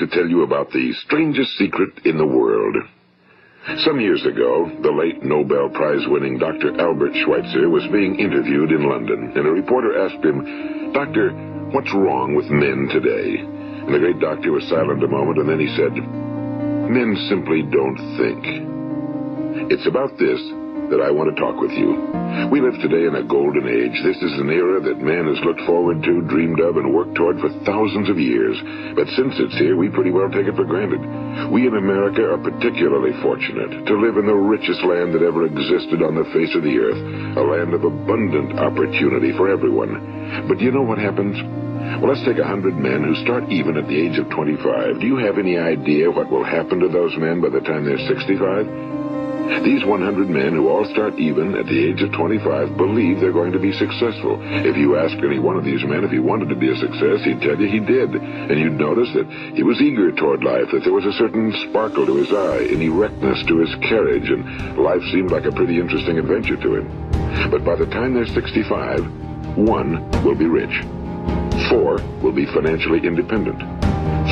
to tell you about the strangest secret in the world. Some years ago, the late Nobel Prize winning Dr. Albert Schweitzer was being interviewed in London, and a reporter asked him, Doctor, what's wrong with men today? And the great doctor was silent a moment, and then he said, Men simply don't think. It's about this that I want to talk with you. We live today in a golden age. This is an era that man has looked forward to, dreamed of, and worked toward for thousands of years. But since it's here, we pretty well take it for granted. We in America are particularly fortunate to live in the richest land that ever existed on the face of the earth, a land of abundant opportunity for everyone. But do you know what happens? Well, let's take a hundred men who start even at the age of 25. Do you have any idea what will happen to those men by the time they're 65? These 100 men who all start even at the age of 25 believe they're going to be successful. If you ask any one of these men if he wanted to be a success, he'd tell you he did. And you'd notice that he was eager toward life, that there was a certain sparkle to his eye, an erectness to his carriage, and life seemed like a pretty interesting adventure to him. But by the time they're 65, one will be rich. Four will be financially independent.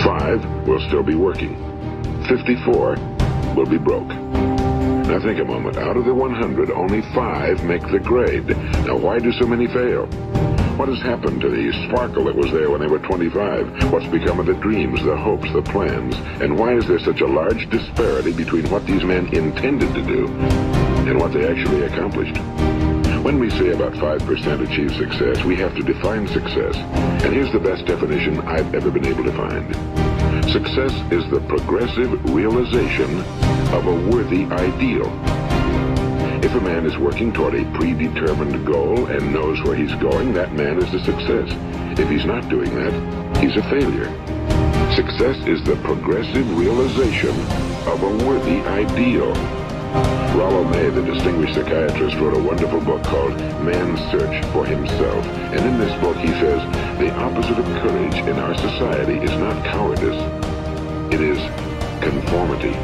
Five will still be working. 54 will be broke. Now think a moment. Out of the 100, only five make the grade. Now why do so many fail? What has happened to the sparkle that was there when they were 25? What's become of the dreams, the hopes, the plans? And why is there such a large disparity between what these men intended to do and what they actually accomplished? When we say about 5% achieve success, we have to define success. And here's the best definition I've ever been able to find. Success is the progressive realization of a worthy ideal. If a man is working toward a predetermined goal and knows where he's going, that man is a success. If he's not doing that, he's a failure. Success is the progressive realization of a worthy ideal. Rollo May, the distinguished psychiatrist, wrote a wonderful book called Man's Search for Himself. And in this book he says, the opposite of courage in our society is not cowardice, it is conformity.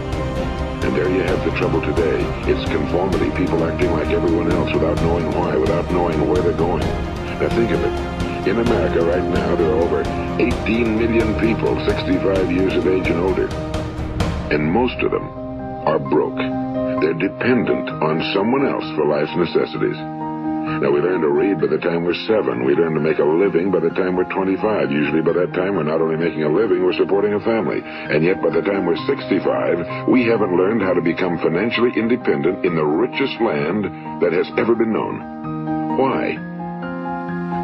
And there you have the trouble today. It's conformity, people acting like everyone else without knowing why, without knowing where they're going. Now think of it. In America right now, there are over 18 million people 65 years of age and older. And most of them are broke. They're dependent on someone else for life's necessities. Now, we learn to read by the time we're seven. We learn to make a living by the time we're 25. Usually by that time, we're not only making a living, we're supporting a family. And yet by the time we're 65, we haven't learned how to become financially independent in the richest land that has ever been known. Why?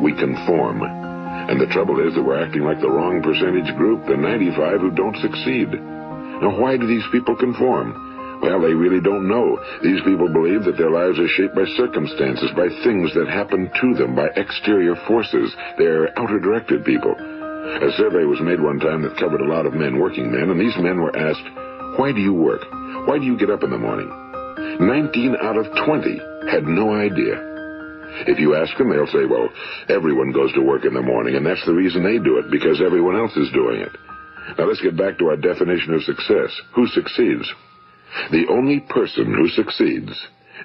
We conform. And the trouble is that we're acting like the wrong percentage group, the 95 who don't succeed. Now, why do these people conform? Well, they really don't know. These people believe that their lives are shaped by circumstances, by things that happen to them, by exterior forces. They're outer-directed people. A survey was made one time that covered a lot of men, working men, and these men were asked, why do you work? Why do you get up in the morning? 19 out of 20 had no idea. If you ask them, they'll say, well, everyone goes to work in the morning, and that's the reason they do it, because everyone else is doing it. Now let's get back to our definition of success. Who succeeds? The only person who succeeds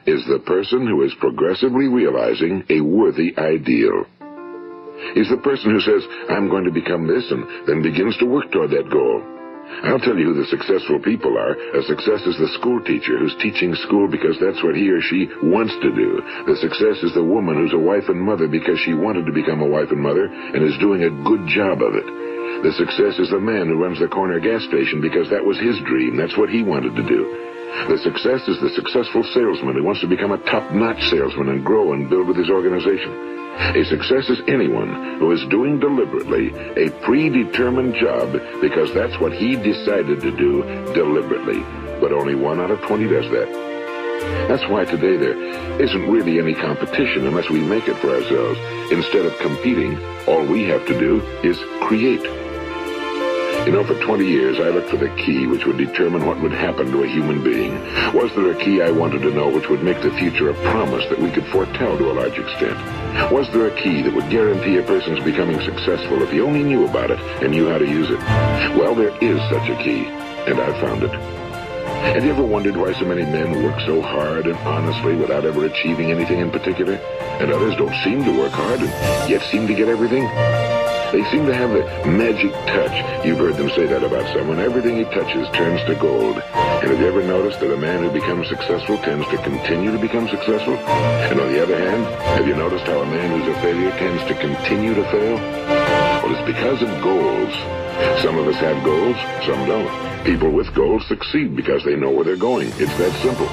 is the person who is progressively realizing a worthy ideal. He's the person who says, I'm going to become this, and then begins to work toward that goal. I'll tell you who the successful people are. A success is the school teacher who's teaching school because that's what he or she wants to do. The success is the woman who's a wife and mother because she wanted to become a wife and mother and is doing a good job of it. The success is the man who runs the corner gas station because that was his dream. That's what he wanted to do. The success is the successful salesman who wants to become a top-notch salesman and grow and build with his organization. A success is anyone who is doing deliberately a predetermined job because that's what he decided to do deliberately. But only one out of 20 does that. That's why today there isn't really any competition unless we make it for ourselves. Instead of competing, all we have to do is create. You know, for 20 years, I looked for the key which would determine what would happen to a human being. Was there a key I wanted to know which would make the future a promise that we could foretell to a large extent? Was there a key that would guarantee a person's becoming successful if he only knew about it and knew how to use it? Well, there is such a key, and I found it. Have you ever wondered why so many men work so hard and honestly without ever achieving anything in particular? And others don't seem to work hard and yet seem to get everything? They seem to have the magic touch. You've heard them say that about someone. Everything he touches turns to gold. And have you ever noticed that a man who becomes successful tends to continue to become successful? And on the other hand, have you noticed how a man who's a failure tends to continue to fail? Well, it's because of goals. Some of us have goals, some don't. People with goals succeed because they know where they're going. It's that simple.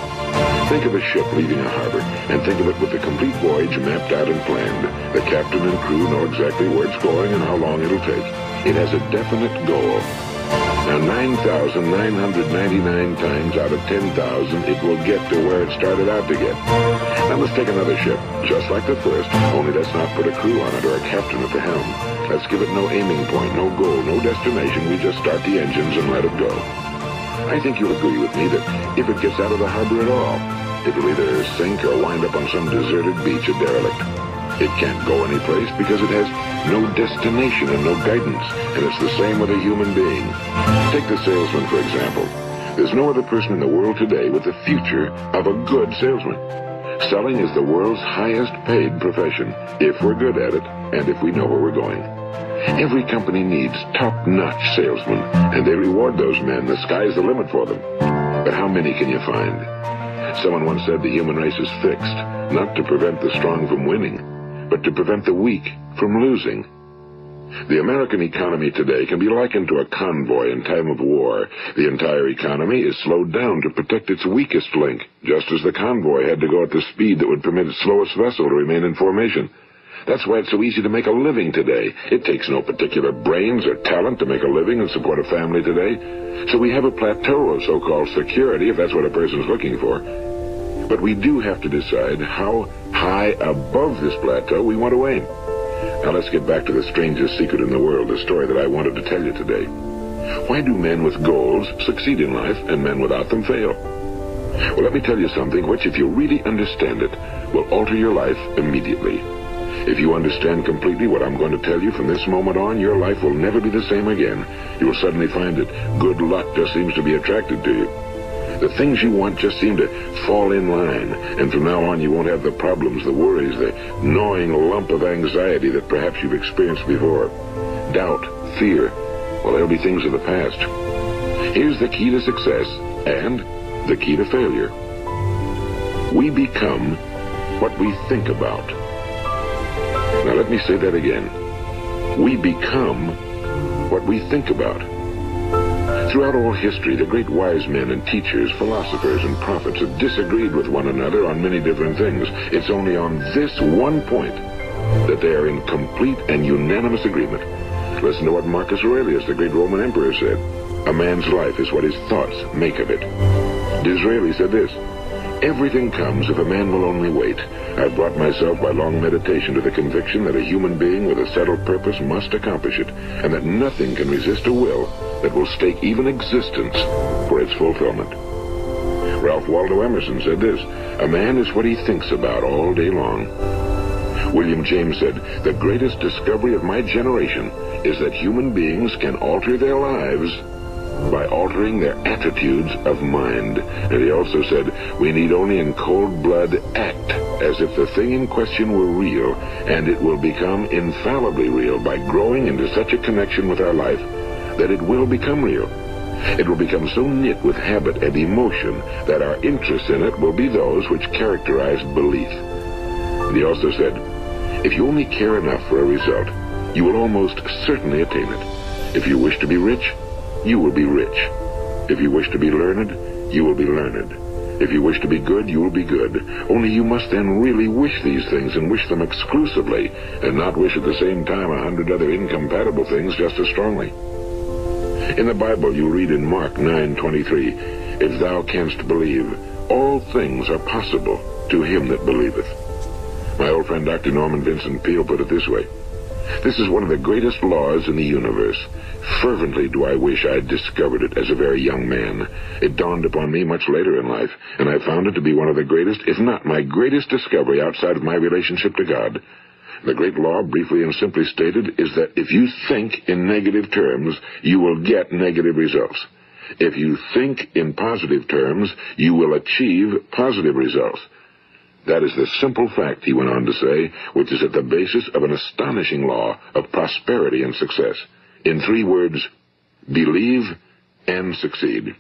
Think of a ship leaving a harbor, and think of it with the complete voyage mapped out and planned. The captain and crew know exactly where it's going and how long it'll take. It has a definite goal. Now, 9,999 times out of 10,000, it will get to where it started out to get. Now, let's take another ship, just like the first, only let's not put a crew on it or a captain at the helm. Let's give it no aiming point, no goal, no destination. We just start the engines and let it go. I think you'll agree with me that if it gets out of the harbor at all, It'll either sink or wind up on some deserted beach, a derelict. It can't go anyplace because it has no destination and no guidance, and it's the same with a human being. Take the salesman, for example. There's no other person in the world today with the future of a good salesman. Selling is the world's highest paid profession, if we're good at it, and if we know where we're going. Every company needs top-notch salesmen, and they reward those men. The sky's the limit for them. But how many can you find? Someone once said the human race is fixed, not to prevent the strong from winning, but to prevent the weak from losing. The American economy today can be likened to a convoy in time of war. The entire economy is slowed down to protect its weakest link, just as the convoy had to go at the speed that would permit its slowest vessel to remain in formation. That's why it's so easy to make a living today. It takes no particular brains or talent to make a living and support a family today. So we have a plateau of so-called security, if that's what a person's looking for. But we do have to decide how high above this plateau we want to aim. Now let's get back to the strangest secret in the world, the story that I wanted to tell you today. Why do men with goals succeed in life and men without them fail? Well, let me tell you something which, if you really understand it, will alter your life immediately. If you understand completely what I'm going to tell you from this moment on, your life will never be the same again. You will suddenly find that good luck just seems to be attracted to you. The things you want just seem to fall in line, and from now on you won't have the problems, the worries, the gnawing lump of anxiety that perhaps you've experienced before. Doubt, fear, well, they'll be things of the past. Here's the key to success and the key to failure. We become what we think about. Now let me say that again. We become what we think about. Throughout all history, the great wise men and teachers, philosophers and prophets have disagreed with one another on many different things. It's only on this one point that they are in complete and unanimous agreement. Listen to what Marcus Aurelius, the great Roman emperor, said. A man's life is what his thoughts make of it. Disraeli said this, Everything comes if a man will only wait. I've brought myself by long meditation to the conviction that a human being with a settled purpose must accomplish it, and that nothing can resist a will that will stake even existence for its fulfillment. Ralph Waldo Emerson said this, A man is what he thinks about all day long. William James said, The greatest discovery of my generation is that human beings can alter their lives by altering their attitudes of mind. And he also said, we need only in cold blood act as if the thing in question were real, and it will become infallibly real by growing into such a connection with our life that it will become real. It will become so knit with habit and emotion that our interest in it will be those which characterize belief. And he also said, if you only care enough for a result, you will almost certainly attain it. If you wish to be rich, you will be rich. If you wish to be learned, you will be learned. If you wish to be good, you will be good. Only you must then really wish these things and wish them exclusively, and not wish at the same time a hundred other incompatible things just as strongly. In the Bible, you read in Mark 9:23, If thou canst believe, all things are possible to him that believeth. My old friend Dr. Norman Vincent Peale put it this way. This is one of the greatest laws in the universe. Fervently do I wish I had discovered it as a very young man. It dawned upon me much later in life, and I found it to be one of the greatest, if not my greatest discovery outside of my relationship to God. The great law, briefly and simply stated, is that if you think in negative terms, you will get negative results. If you think in positive terms, you will achieve positive results. That is the simple fact, he went on to say, which is at the basis of an astonishing law of prosperity and success. In three words, believe and succeed.